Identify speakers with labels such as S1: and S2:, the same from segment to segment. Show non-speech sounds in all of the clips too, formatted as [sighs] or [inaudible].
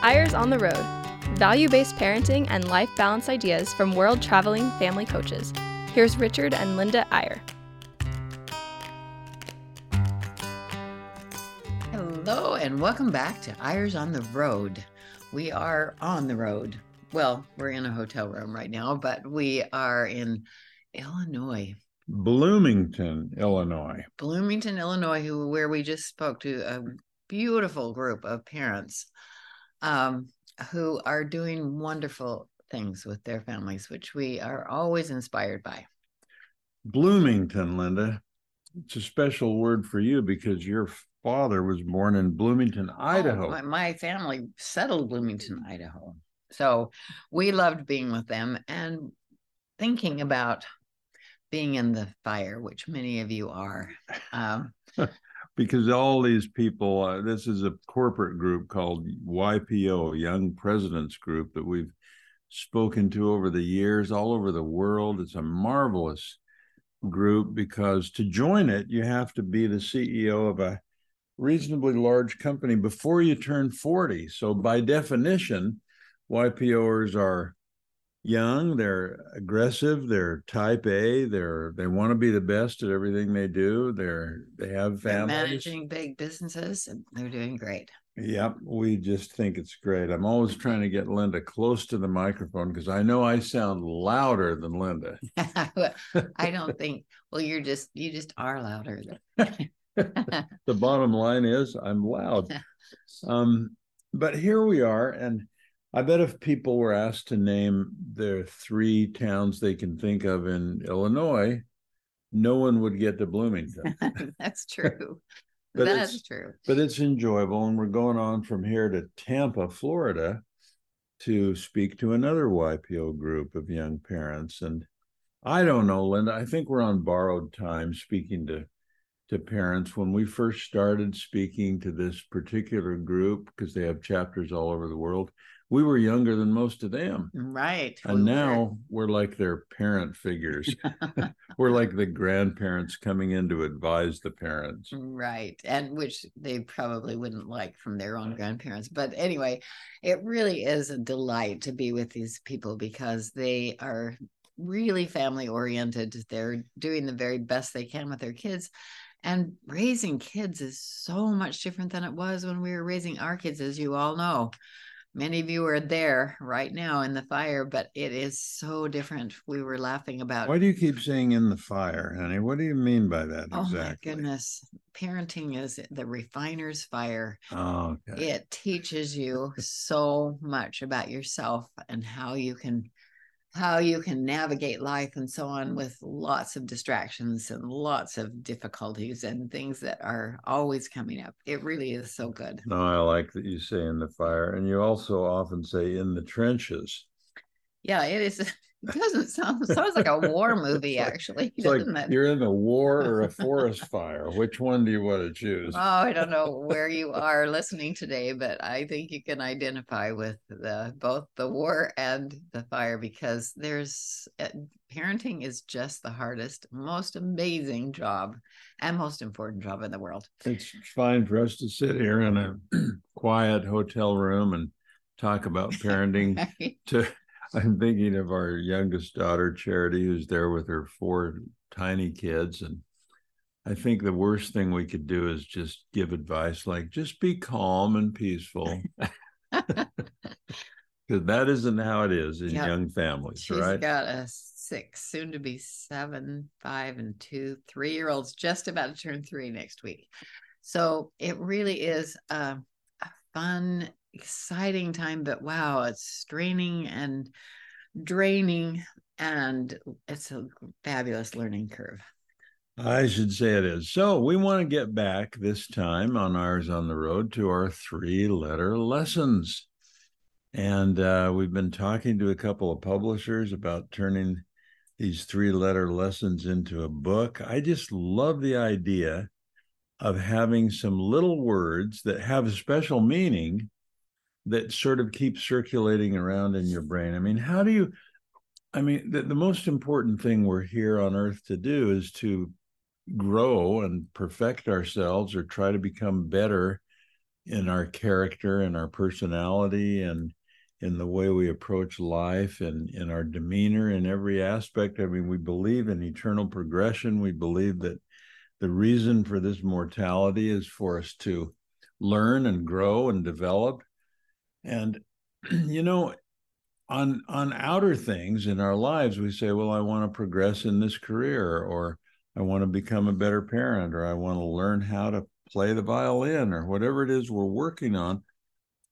S1: Eyres on the Road value based parenting and life balance ideas from world traveling family coaches. Here's Richard and Linda Eyre.
S2: Hello, and welcome back to Eyres on the Road. We are on the road. Well, we're in a hotel room right now, but we are in Illinois.
S3: Bloomington, Illinois.
S2: Bloomington, Illinois, who where we just spoke to a beautiful group of parents um, who are doing wonderful things with their families, which we are always inspired by.
S3: Bloomington, Linda. It's a special word for you because your father was born in Bloomington, Idaho.
S2: Oh, my, my family settled Bloomington, Idaho. So we loved being with them and thinking about being in the fire, which many of you are. Um, [laughs]
S3: because all these people, uh, this is a corporate group called YPO, Young Presidents Group, that we've spoken to over the years, all over the world. It's a marvelous group because to join it, you have to be the CEO of a reasonably large company before you turn 40. So, by definition, YPOers are young, they're aggressive, they're type A, they're they want to be the best at everything they do. They're they have
S2: they're
S3: families.
S2: managing big businesses and they're doing great.
S3: Yep, we just think it's great. I'm always trying to get Linda close to the microphone because I know I sound louder than Linda. [laughs]
S2: I don't think well you're just you just are louder. [laughs] [laughs]
S3: the bottom line is I'm loud. Um, but here we are, and I bet if people were asked to name their three towns they can think of in Illinois, no one would get to Bloomington. [laughs]
S2: That's true. [laughs] That's true.
S3: but it's enjoyable, and we're going on from here to Tampa, Florida, to speak to another YPO group of young parents. And I don't know, Linda. I think we're on borrowed time speaking to to parents. When we first started speaking to this particular group, because they have chapters all over the world, we were younger than most of them.
S2: Right.
S3: And
S2: We were-
S3: now we're like their parent figures. [laughs] we're like the grandparents coming in to advise the parents.
S2: Right. And which they probably wouldn't like from their own grandparents. But anyway, it really is a delight to be with these people because they are really family oriented. They're doing the very best they can with their kids. And raising kids is so much different than it was when we were raising our kids, as you all know. Many of you are there right now in the fire, but it is so different. We were laughing about
S3: Why do you keep saying in the fire, honey? What do you mean by that
S2: Oh
S3: exactly?
S2: my goodness. Parenting is the refiner's fire.
S3: Oh, okay.
S2: It teaches you so much about yourself and how you can how you can navigate life and so on with lots of distractions and lots of difficulties and things that are always coming up. It really is so good.
S3: No, I like that you say in the fire, and you also often say in the trenches.
S2: Yeah, it is [laughs] it doesn't sound sounds like a war [laughs] movie
S3: like-
S2: actually, doesn't it?
S3: you're in a war or a forest [laughs] fire. Which one do you want to choose?
S2: Oh, I don't know where you are listening today, but I think you can identify with the both the war and the fire because there's uh, parenting is just the hardest, most amazing job and most important job in the world.
S3: It's fine for us to sit here in a [clears throat] quiet hotel room and talk about [laughs] parenting.
S2: Right?
S3: to I'm thinking of our youngest daughter, Charity, who's there with her four tiny kids. And I think the worst thing we could do is just give advice like just be calm and peaceful. [laughs] [laughs] Because that isn't how it is in
S2: Yeah.
S3: young families,
S2: She's
S3: right?
S2: got a six, soon to be seven, five, and two, three year olds just about to turn three next week. So it really is a, a fun, exciting time, but wow, it's straining and draining, and it's a fabulous learning curve.
S3: I should say it is. So we want to get back this time on ours on the road to our three letter lessons. And uh, we've been talking to a couple of publishers about turning these three letter lessons into a book. I just love the idea of having some little words that have a special meaning that sort of keeps circulating around in your brain. I mean, how do you? I mean, the, the most important thing we're here on earth to do is to grow and perfect ourselves or try to become better in our character and our personality and in the way we approach life and in our demeanor in every aspect. I mean, we believe in eternal progression. We believe that the reason for this mortality is for us to learn and grow and develop. And, [clears throat] you know, on on outer things in our lives, we say, well, I want to progress in this career, or I want to become a better parent, or I want to learn how to play the violin, or whatever it is we're working on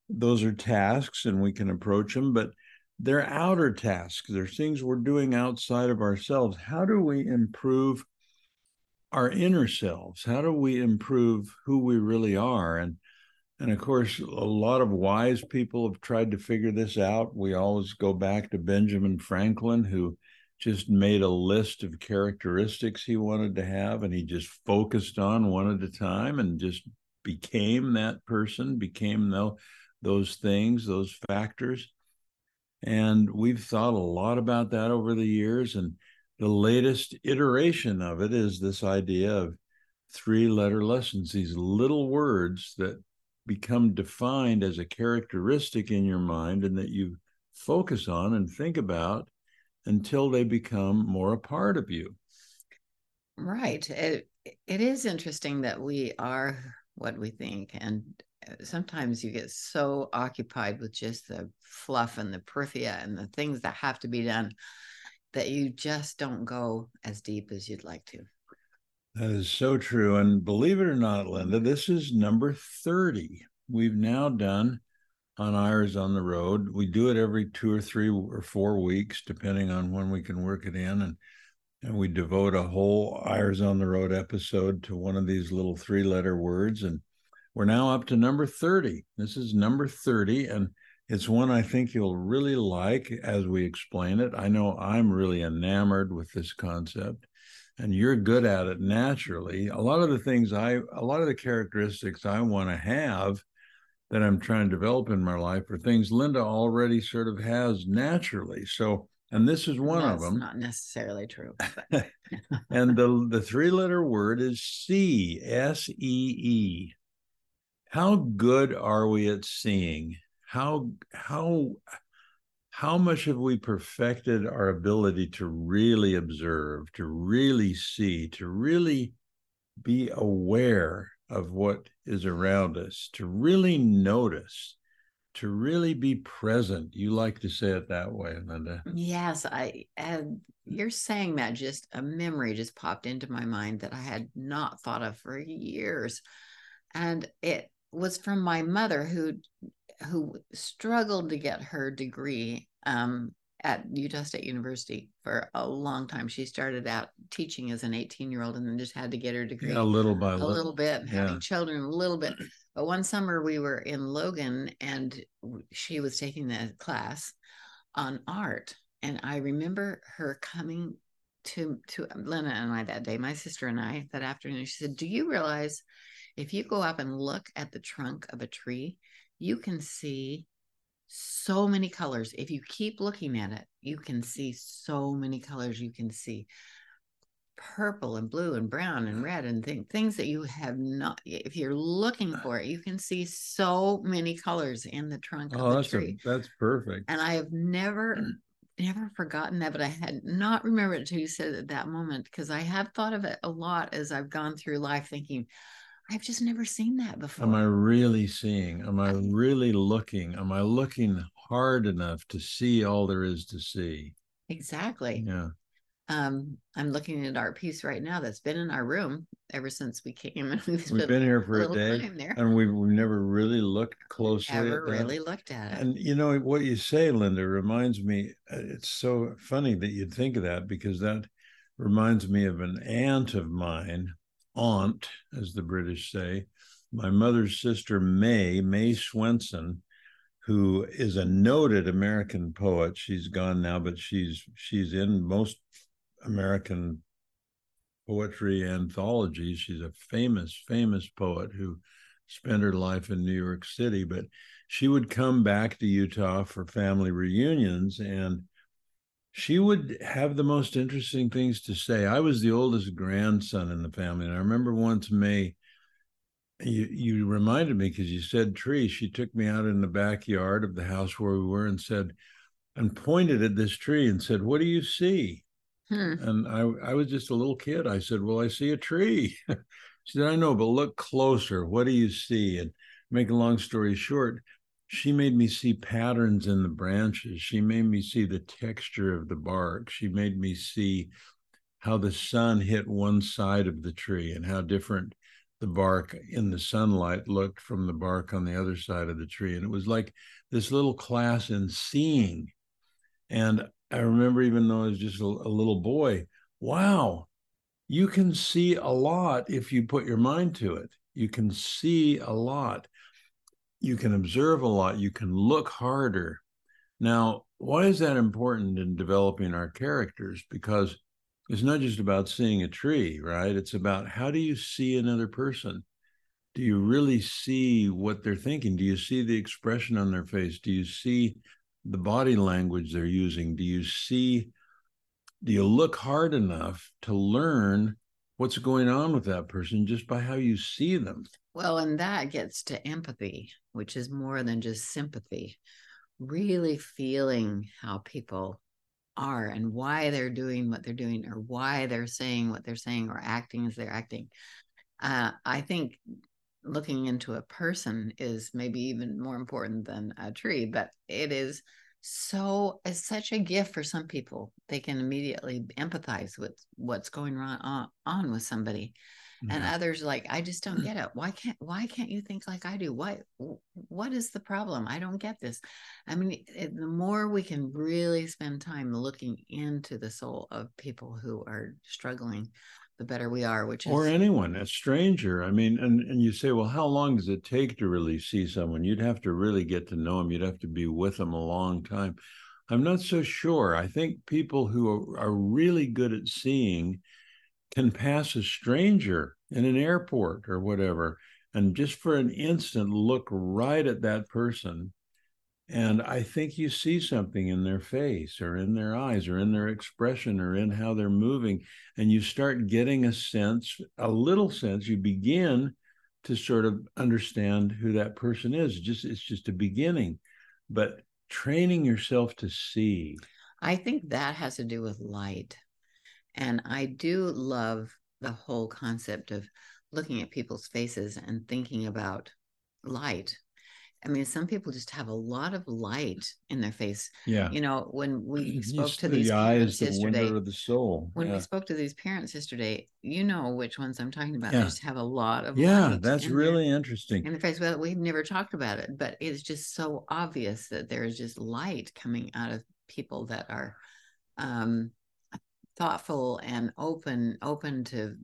S3: those are tasks and we can approach them, but they're outer tasks. They're things we're doing outside of ourselves. How do we improve our inner selves? How do we improve who we really are? And and of course, a lot of wise people have tried to figure this out. We always go back to Benjamin Franklin, who just made a list of characteristics he wanted to have, and he just focused on one at a time and just became that person, became the those things, those factors. And we've thought a lot about that over the years. And the latest iteration of it is this idea of three letter lessons, these little words that become defined as a characteristic in your mind and that you focus on and think about until they become more a part of you.
S2: Right. It, it is interesting that we are what we think. And uh, sometimes you get so occupied with just the fluff and the perithia and the things that have to be done that you just don't go as deep as you'd like to.
S3: That is so true. And believe it or not, Linda, this is number 30. We've now done on Eyres on the Road. We do it every two or three or four weeks, depending on when we can work it in. And and we devote a whole Eyres on the Road episode to one of these little three letter words. And we're now up to number 30. This is number 30, and it's one I think you'll really like as we explain it. I know I'm really enamored with this concept, and you're good at it naturally. A lot of the things I, a lot of the characteristics I want to have that I'm trying to develop in my life are things Linda already sort of has naturally. So, and this is one
S2: That's
S3: of them.
S2: Not necessarily true. [laughs]
S3: and the the three letter word is C S E E how good are we at seeing how how how much have we perfected our ability to really observe to really see to really be aware of what is around us to really notice to really be present? You like to say it that way linda.
S2: Yes i and you're saying that just a memory just popped into my mind that i had not thought of for years. And it was from my mother who who struggled to get her degree um, at Utah State University for a long time. She started out teaching as an 18 year old and then just had to get her degree
S3: yeah, a little by
S2: a
S3: little,
S2: little bit,
S3: yeah.
S2: having children a little bit. [clears throat] But one summer we were in Logan and she was taking the class on art. And I remember her coming to to Lena and I that day, my sister and I that afternoon. She said, Do you realize if you go up and look at the trunk of a tree, you can see so many colors. If you keep looking at it, you can see so many colors. You can see purple and blue and brown and red and th- things that you have not if you're looking ah. for it you can see so many colors in the trunk
S3: oh
S2: of the
S3: that's
S2: tree
S3: a, that's perfect
S2: and i have never mm. never forgotten that but i had not remembered it until you said it at that moment because i have thought of it a lot as i've gone through life thinking I've just never seen that before.
S3: Am I really seeing? Am I really looking? Am I looking hard enough to see all there is to see?
S2: Exactly.
S3: Yeah.
S2: Um, I'm looking at our piece right now that's been in our room ever since we came.
S3: We've, [laughs] we've been here for a, a day, and we've, we've never really looked closely.
S2: Never really looked at it.
S3: And you know what you say, Linda, reminds me. Uh, it's so funny that you'd think of that because that reminds me of an aunt of mine aunt, as the British say, my mother's sister, May, May Swenson, who is a noted American poet. She's gone now, but she's she's in most American poetry anthologies. She's a famous, famous poet who spent her life in New York City, but she would come back to Utah for family reunions and she would have the most interesting things to say. I was the oldest grandson in the family, and I remember once May you you reminded me because you said tree. She took me out in the backyard of the house where we were and said, and pointed at this tree and said, "What do you see?" Hmm. And I I was just a little kid. I said, "Well, I see a tree." [laughs] she said, "I know, but look closer. What do you see?" And make a long story short, she made me see patterns in the branches. She made me see the texture of the bark. She made me see how the sun hit one side of the tree and how different the bark in the sunlight looked from the bark on the other side of the tree. And it was like this little class in seeing. And I remember, even though I was just a, a little boy, wow, you can see a lot if you put your mind to it. You can see a lot. You can observe a lot. You can look harder. Now, why is that important in developing our characters? Because it's not just about seeing a tree, right? It's about how do you see another person? Do you really see what they're thinking? Do you see the expression on their face? Do you see the body language they're using? Do you see, do you look hard enough to learn what's going on with that person just by how you see them?
S2: Well, and that gets to empathy, which is more than just sympathy. Really feeling how people are and why they're doing what they're doing or why they're saying what they're saying or acting as they're acting. Uh, I think looking into a person is maybe even more important than a tree, but it is so it's such a gift for some people. They can immediately empathize with what's going on uh, on with somebody and others like i just don't [clears throat] get it. Why can't why can't you think like i do? What what is the problem? I don't get this. I mean it, the more we can really spend time looking into the soul of people who are struggling the better we are which is
S3: or anyone a stranger i mean and and you say well how long does it take to really see someone? You'd have to really get to know them you'd have to be with them a long time. I'm not so sure. I think people who are, are really good at seeing can pass a stranger in an airport or whatever and just for an instant look right at that person and i think you see something in their face or in their eyes or in their expression or in how they're moving and you start getting a sense a little sense you begin to sort of understand who that person is. Just it's just a beginning. But training yourself to see.
S2: I think that has to do with light. And I do love the whole concept of looking at people's faces and thinking about light. I mean, some people just have a lot of light in their face.
S3: Yeah.
S2: You know, when we spoke to these the eyes,
S3: the window of the soul.
S2: When yeah. we spoke to these parents yesterday, you know which ones I'm talking about. Yeah. They just have a lot of
S3: yeah. That's really
S2: their,
S3: interesting.
S2: In the face, well, we've never talked about it, but it's just so obvious that there is just light coming out of people that are um thoughtful and open open to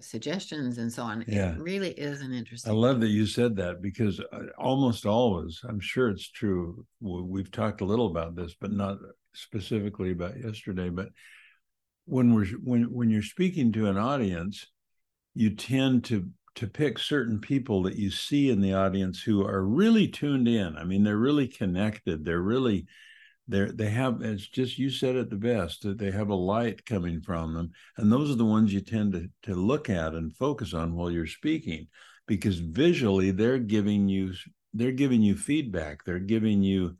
S2: suggestions and so on yeah. it really is an interesting
S3: i love that you said that because uh, almost always i'm sure it's true we've talked a little about this but not specifically about yesterday but when we're when when you're speaking to an audience you tend to to pick certain people that you see in the audience who are really tuned in i mean they're really connected they're really they they have it's just you said it the best that they have a light coming from them and those are the ones you tend to to look at and focus on while you're speaking because visually they're giving you they're giving you feedback they're giving you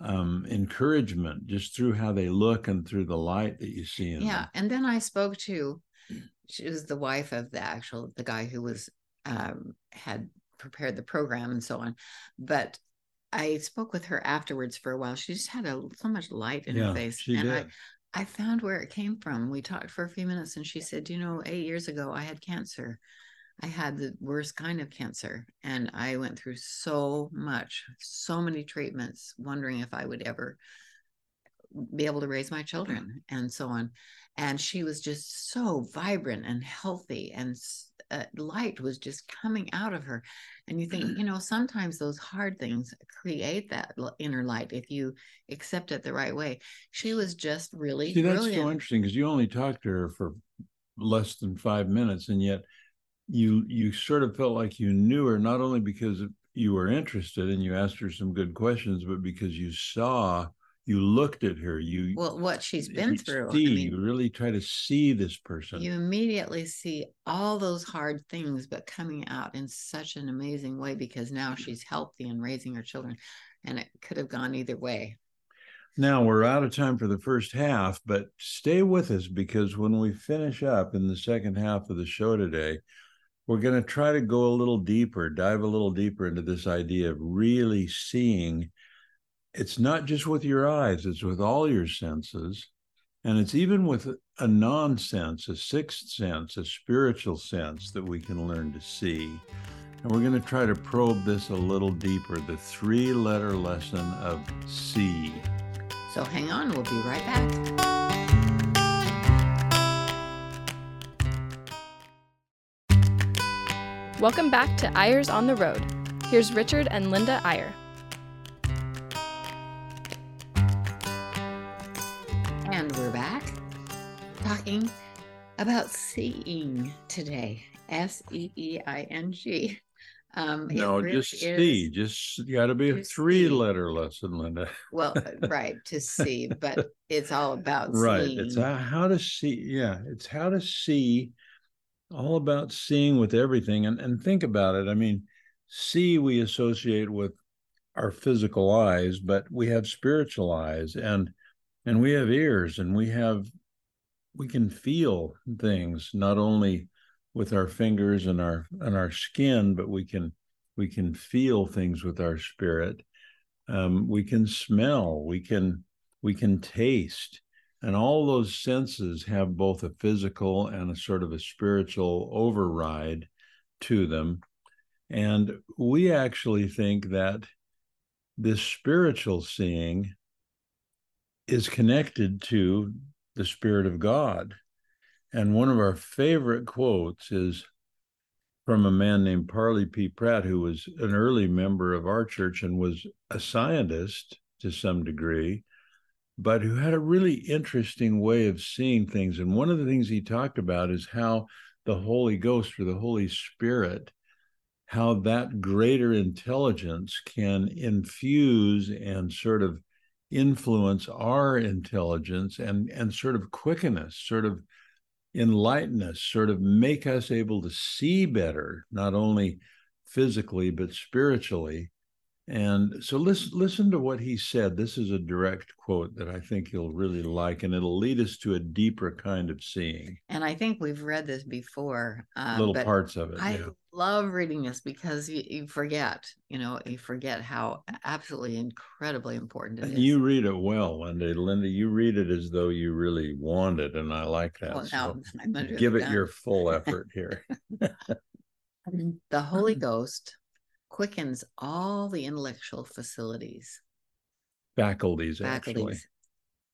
S3: um, encouragement just through how they look and through the light that you see in
S2: yeah
S3: them.
S2: and then i spoke to she was the wife of the actual the guy who was um, had prepared the program and so on but I spoke with her afterwards for a while. She just had a, so much light in
S3: yeah,
S2: her face. And
S3: did.
S2: I, I found where it came from. We talked for a few minutes and she said, You know, eight years ago, I had cancer. I had the worst kind of cancer. And I went through so much, so many treatments, wondering if I would ever be able to raise my children and so on. And she was just so vibrant and healthy and uh, light was just coming out of her and you think you know sometimes those hard things create that inner light if you accept it the right way she was just really
S3: See,
S2: that's brilliant.
S3: so interesting because you only talked to her for less than five minutes and yet you you sort of felt like you knew her not only because you were interested and you asked her some good questions but because you saw you looked at her you
S2: well what she's been through
S3: see, I mean, you really try to see this person.
S2: You immediately see all those hard things but coming out in such an amazing way because now she's healthy and raising her children and it could have gone either way.
S3: Now we're out of time for the first half but stay with us because when we finish up in the second half of the show today we're going to try to go a little deeper dive a little deeper into this idea of really seeing it's not just with your eyes, it's with all your senses. And it's even with a non sense, a sixth sense, a spiritual sense that we can learn to see. And we're going to try to probe this a little deeper the three letter lesson of see.
S2: So hang on, we'll be right back.
S1: Welcome back to Eyres on the Road. Here's Richard and Linda Eyre.
S2: Talking about seeing today. S E E I N G.
S3: Um, no, really just see. Just got to be a three-letter lesson, Linda. [laughs]
S2: well, right, to see, but it's all about
S3: right.
S2: Seeing.
S3: It's how to see. Yeah, it's how to see. All about seeing with everything, and and think about it. I mean, see we associate with our physical eyes, but we have spiritual eyes, and and we have ears, and we have we can feel things not only with our fingers and our and our skin, but we can we can feel things with our spirit. Um, we can smell. We can we can taste, and all those senses have both a physical and a sort of a spiritual override to them. And we actually think that this spiritual seeing is connected to the Spirit of God. And one of our favorite quotes is from a man named Parley P. Pratt, who was an early member of our church and was a scientist to some degree, but who had a really interesting way of seeing things. And one of the things he talked about is how the Holy Ghost or the Holy Spirit, how that greater intelligence can infuse and sort of influence our intelligence and and sort of quicken us sort of enlighten us sort of make us able to see better not only physically but spiritually and so listen, listen to what he said. This is a direct quote that I think you'll really like, and it'll lead us to a deeper kind of seeing.
S2: And I think we've read this before.
S3: Uh, Little parts of it.
S2: I
S3: yeah.
S2: love reading this because you, you, forget, you know, you forget how absolutely incredibly important it
S3: and
S2: is.
S3: You read it well, Linda. Linda, you read it as though you really want it, and I like that.
S2: Well, now [laughs]
S3: so give it done. your full effort here. [laughs]
S2: the Holy [laughs] Ghost quickens all the intellectual facilities,
S3: faculties, faculties.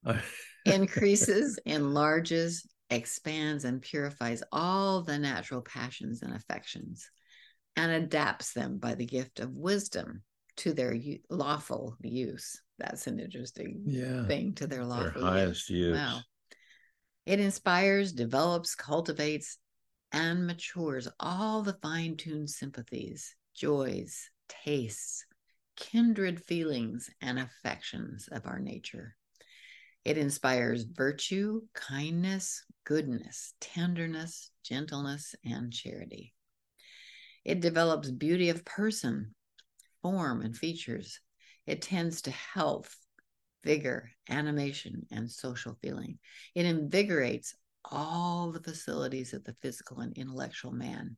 S2: actually. increases, enlarges, expands, and purifies all the natural passions and affections, and adapts them by the gift of wisdom to their lawful use. That's an interesting
S3: yeah.
S2: thing to their lawful
S3: their highest use.
S2: use. Wow. It inspires, develops, cultivates, and matures all the fine tuned sympathies joys, tastes, kindred feelings, and affections of our nature. It inspires virtue, kindness, goodness, tenderness, gentleness, and charity. It develops beauty of person, form, and features. It tends to health, vigor, animation, and social feeling. It invigorates all the facilities of the physical and intellectual man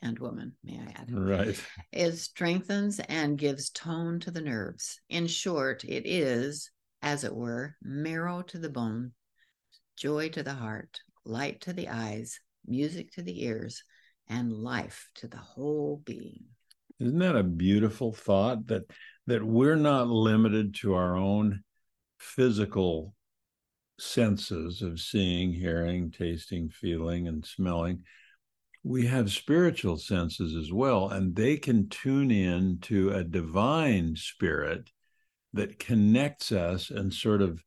S2: and woman, may I add.
S3: Right.
S2: It strengthens and gives tone to the nerves. In short, it is, as it were, marrow to the bone, joy to the heart, light to the eyes, music to the ears, and life to the whole being.
S3: Isn't that a beautiful thought that that we're not limited to our own physical senses of seeing, hearing, tasting, feeling, and smelling we have spiritual senses as well, and they can tune in to a divine spirit that connects us and sort of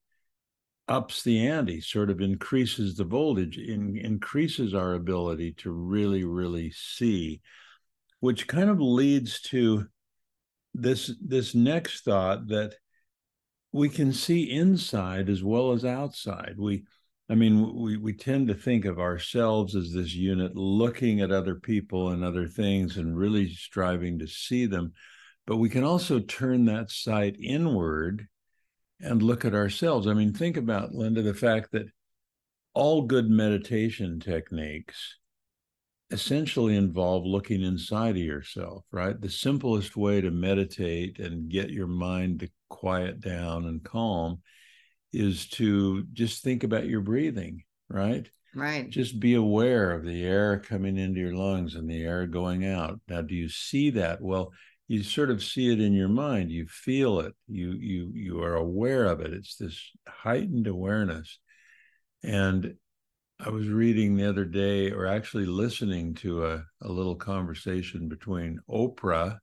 S3: ups the ante, sort of increases the voltage, in, increases our ability to really, really see, which kind of leads to this this next thought that we can see inside as well as outside. We, I mean, we we tend to think of ourselves as this unit, looking at other people and other things, and really striving to see them. But we can also turn that sight inward and look at ourselves. I mean, think about Linda the fact that all good meditation techniques essentially involve looking inside of yourself, right? The simplest way to meditate and get your mind to quiet down and calm is to just think about your breathing, right?
S2: Right.
S3: Just be aware of the air coming into your lungs and the air going out. Now, do you see that? Well, you sort of see it in your mind. You feel it. You you you are aware of it. It's this heightened awareness. And I was reading the other day, or actually listening to a, a little conversation between Oprah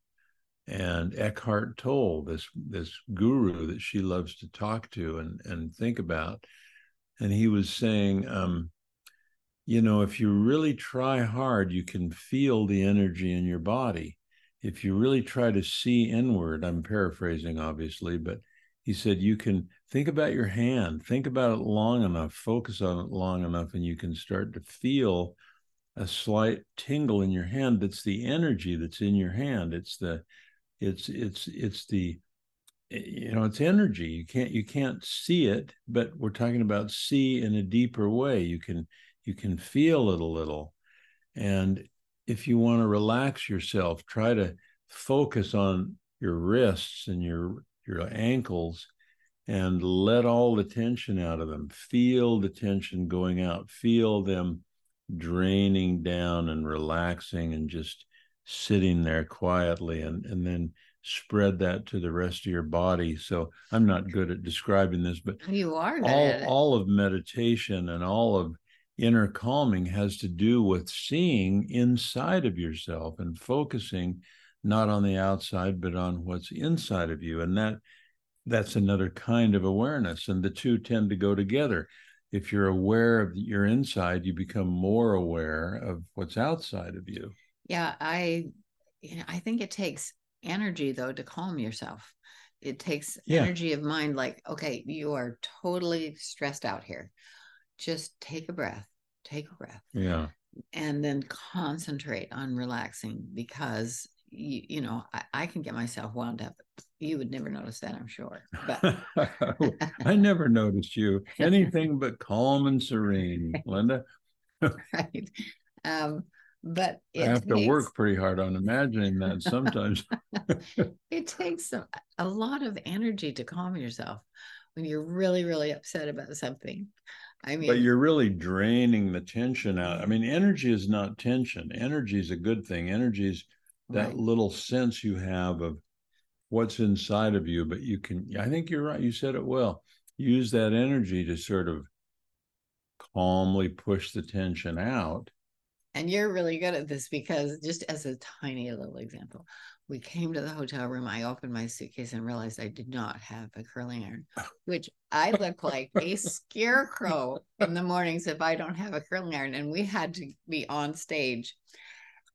S3: and Eckhart Tolle, this this guru that she loves to talk to and and think about. And he was saying, um, you know, if you really try hard, you can feel the energy in your body. If you really try to see inward, I'm paraphrasing obviously, but he said you can think about your hand think about it long enough focus on it long enough and you can start to feel a slight tingle in your hand that's the energy that's in your hand it's the it's it's it's the you know it's energy you can't you can't see it but we're talking about see in a deeper way you can you can feel it a little and if you want to relax yourself try to focus on your wrists and your your ankles and let all the tension out of them. Feel the tension going out. Feel them draining down and relaxing and just sitting there quietly and, and then spread that to the rest of your body. So I'm not good at describing this, but
S2: you are
S3: all, all of meditation and all of inner calming has to do with seeing inside of yourself and focusing not on the outside, but on what's inside of you. And that that's another kind of awareness. And the two tend to go together. If you're aware of your inside, you become more aware of what's outside of you.
S2: Yeah, I you know, I think it takes energy though to calm yourself. It takes yeah. energy of mind like, okay, you are totally stressed out here. Just take a breath. Take a breath.
S3: Yeah.
S2: And then concentrate on relaxing because you, you know, I, I, can get myself wound up. You would never notice that, I'm sure. But [laughs]
S3: I never noticed you [laughs] anything but calm and serene, Linda. [laughs]
S2: right. Um, but
S3: I have takes, to work pretty hard on imagining that sometimes. [laughs]
S2: it takes a, a lot of energy to calm yourself when you're really, really upset about something. I mean,
S3: but you're really draining the tension out. I mean, energy is not tension. Energy is a good thing. Energy is that right. little sense you have of what's inside of you but you can i think you're right you said it well use that energy to sort of calmly push the tension out
S2: and you're really good at this because just as a tiny little example we came to the hotel room i opened my suitcase and realized i did not have a curling iron which i look like a scarecrow in the mornings if i don't have a curling iron and we had to be on stage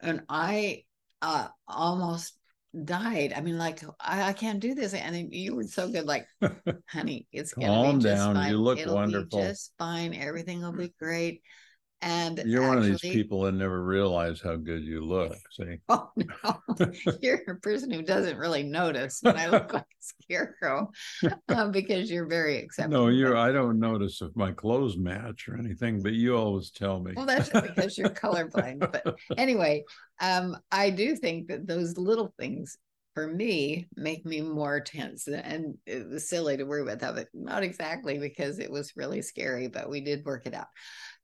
S2: and i uh, almost died. I mean, like I, I, can't do this. And you were so good, like, [laughs] honey, it's gonna
S3: calm
S2: be
S3: down.
S2: Fine.
S3: You look
S2: It'll
S3: wonderful.
S2: just fine. Everything will be great. And
S3: you're actually, one of these people that never realize how good you look. See? [laughs]
S2: Oh no, [laughs] you're a person who doesn't really notice when I look like [laughs] a scarecrow uh, because you're very acceptable.
S3: No, you're. I don't notice if my clothes match or anything, but you always tell me.
S2: Well, that's because you're colorblind. But anyway, um, I do think that those little things for me make me more tense and it was silly to worry about that but not exactly because it was really scary but we did work it out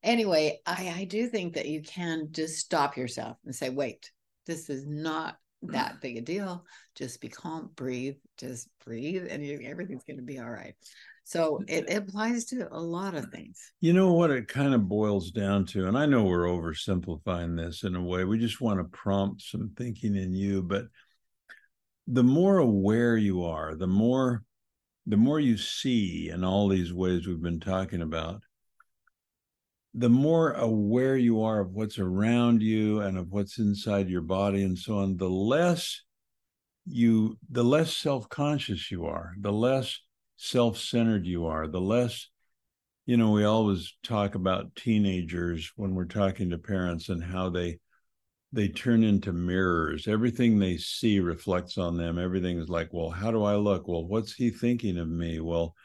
S2: anyway, I, I do think that you can just stop yourself and say, wait, this is not mm. that big a deal. Just be calm, breathe, just breathe, and you, everything's going to be all right. So it, it, [laughs] applies to a lot of things.
S3: You know what it kind of boils down to, and I know we're oversimplifying this in a way. We just want to prompt some thinking in you, but the more aware you are, the more the more you see in all these ways we've been talking about, the more aware you are of what's around you and of what's inside your body and so on, the less you, the less self conscious you are, the less self-centered you are the less you know we always talk about teenagers when we're talking to parents and how they they turn into mirrors. Everything they see reflects on them. Everything is like well how do i look? Well what's he thinking of me? Well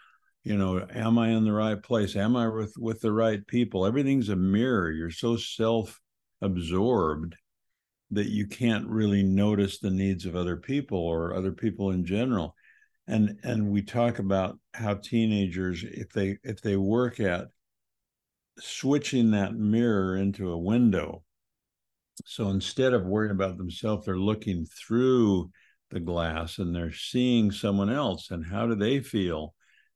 S3: you know am i in the right place? Am i with with the right people? Everything's a mirror. You're so self absorbed that you can't really notice the needs of other people or other people in general. And and we talk about how teenagers if they if they work at switching that mirror into a window so instead of worrying about themselves they're looking through the glass and they're seeing someone else and how do they feel?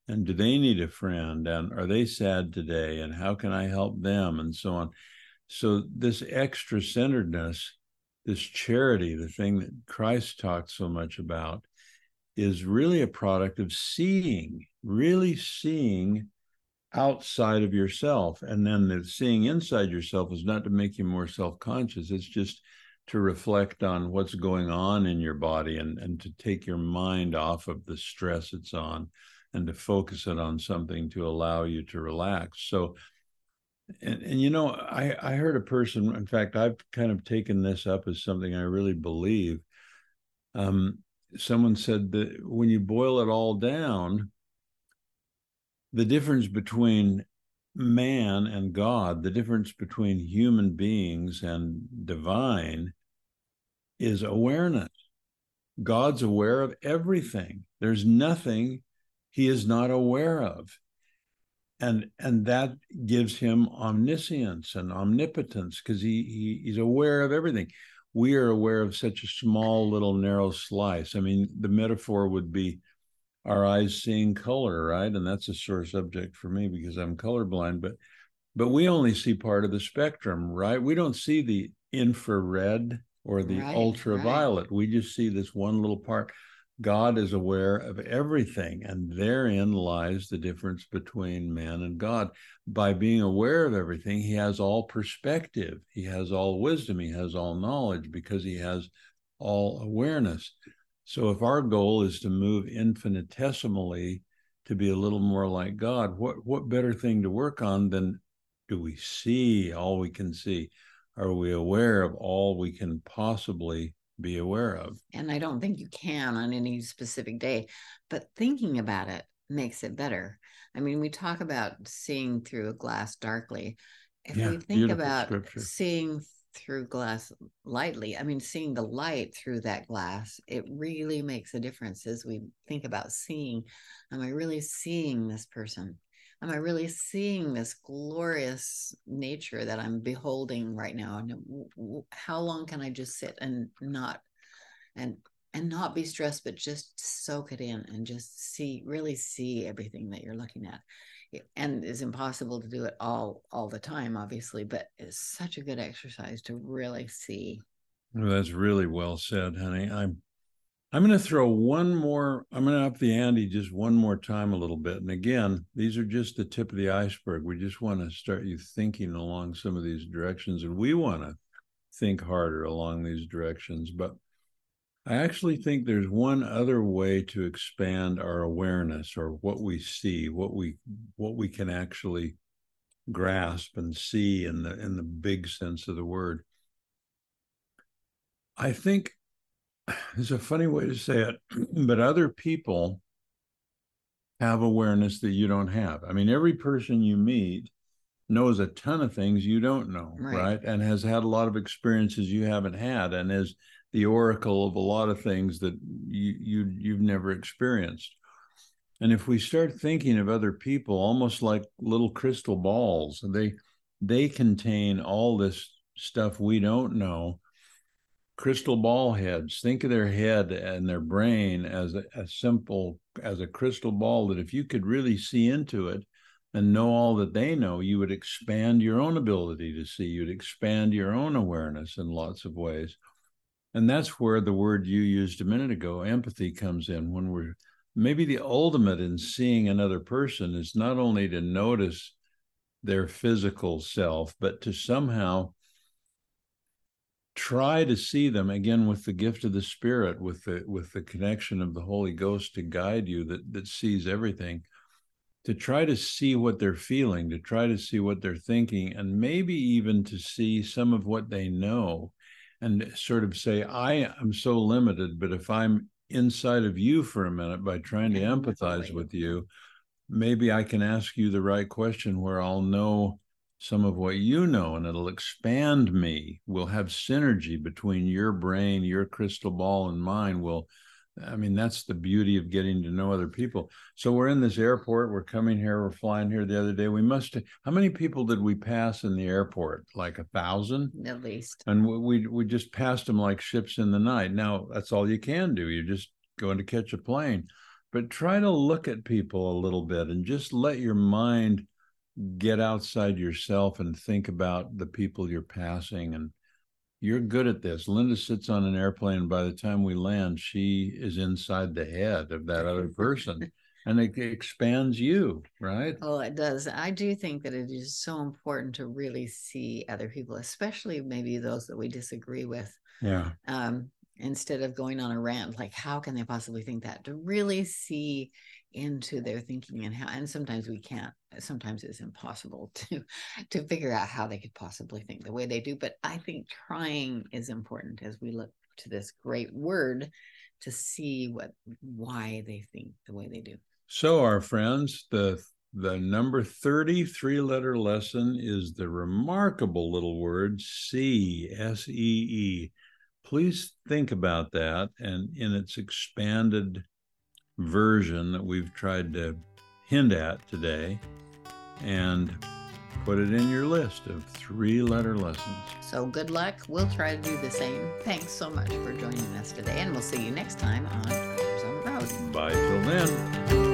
S3: And do they need a friend? And are they sad today? And how can i help them? And so on. So this extra centeredness this charity the thing that christ talked so much about is really a product of seeing really seeing outside of yourself and then the seeing inside yourself is not to make you more self-conscious it's just to reflect on what's going on in your body and, and to take your mind off of the stress it's on and to focus it on something to allow you to relax. So, and, and you know, I, I heard a person, in fact, I've kind of taken this up as something I really believe. Um, someone said that when you boil it all down, the difference between man and God, the difference between human beings and divine is awareness. God's aware of everything. There's nothing he is not aware of and and that gives him omniscience and omnipotence because he, he he's aware of everything we are aware of such a small little narrow slice i mean the metaphor would be our eyes seeing color right and that's a sore subject for me because i'm colorblind but but we only see part of the spectrum right we don't see the infrared or the right, ultraviolet right. we just see this one little part God is aware of everything, and therein lies the difference between man and God. By being aware of everything, he has all perspective, he has all wisdom, he has all knowledge because he has all awareness. So, if our goal is to move infinitesimally to be a little more like God, what, what better thing to work on than do we see all we can see? Are we aware of all we can possibly be aware of.
S2: And I don't think you can on any specific day, but thinking about it makes it better. I mean, we talk about seeing through a glass darkly. If yeah, we think about scripture. seeing through glass lightly, I mean, seeing the light through that glass, it really makes a difference as we think about seeing. Am I really seeing this person? Am I really seeing this glorious nature that I'm beholding right now? And how long can I just sit and not and and not be stressed, but just soak it in and just see, really see everything that you're looking at. And it's impossible to do it all all the time, obviously, but it's such a good exercise to really see.
S3: That's really well said, honey. I'm I'm going to throw one more, I'm going to up the ante just one more time a little bit. And again, these are just the tip of the iceberg. We just want to start you thinking along some of these directions, and we want to think harder along these directions. But I actually think there's one other way to expand our awareness or what we see, what we what we can actually grasp and see in the in the big sense of the word. I think [sighs] it's a funny way to say it, [clears throat] but other people have awareness that you don't have. I mean, every person you meet knows a ton of things you don't know, right. right? And has had a lot of experiences you haven't had, and is the oracle of a lot of things that you, you you've never experienced. And if we start thinking of other people almost like little crystal balls, they they contain all this stuff we don't know crystal ball heads. Think of their head and their brain as a, simple as a crystal ball that if you could really see into it and know all that they know, you would expand your own ability to see. You'd expand your own awareness in lots of ways. And that's where the word you used a minute ago, empathy, comes in. When we're maybe the ultimate in seeing another person is not only to notice their physical self, but to somehow try to see them again with the gift of the spirit with the with the connection of the holy ghost to guide you that that sees everything to try to see what they're feeling to try to see what they're thinking and maybe even to see some of what they know and sort of say i am so limited but if i'm inside of you for a minute by trying to [laughs] empathize with you maybe i can ask you the right question where i'll know some of what you know and it'll expand me. We'll have synergy between your brain your crystal ball and mine. Will i mean that's the beauty of getting to know other people. So we're in this airport we're coming here we're flying here the other day. We must how many people did we pass in the airport? Like a thousand?
S2: At least.
S3: And we we just passed them like ships in the night. Now that's all you can do. You're just going to catch a plane. But try to look at people a little bit and just let your mind get outside yourself and think about the people you're passing and you're good at this. Linda sits on an airplane and by the time we land she is inside the head of that other person [laughs] and it expands you right?
S2: Oh, it does. I do think that it is so important to really see other people especially maybe those that we disagree with
S3: yeah.
S2: um, instead of going on a rant like how can they possibly think that? To really see into their thinking and how and sometimes we can't sometimes it's impossible [laughs] to to figure out how they could possibly think the way they do but i think trying is important as we look to this great word to see what why they think the way they do.
S3: So our friends the the number 33 letter lesson is the remarkable little word see s e e. Please think about that and in its expanded version that we've tried to hint at today and put it in your list of three letter lessons.
S2: So good luck. We'll try to do the same. Thanks so much for joining us today, and we'll see you next time on Travelers on the Road.
S3: Bye till then.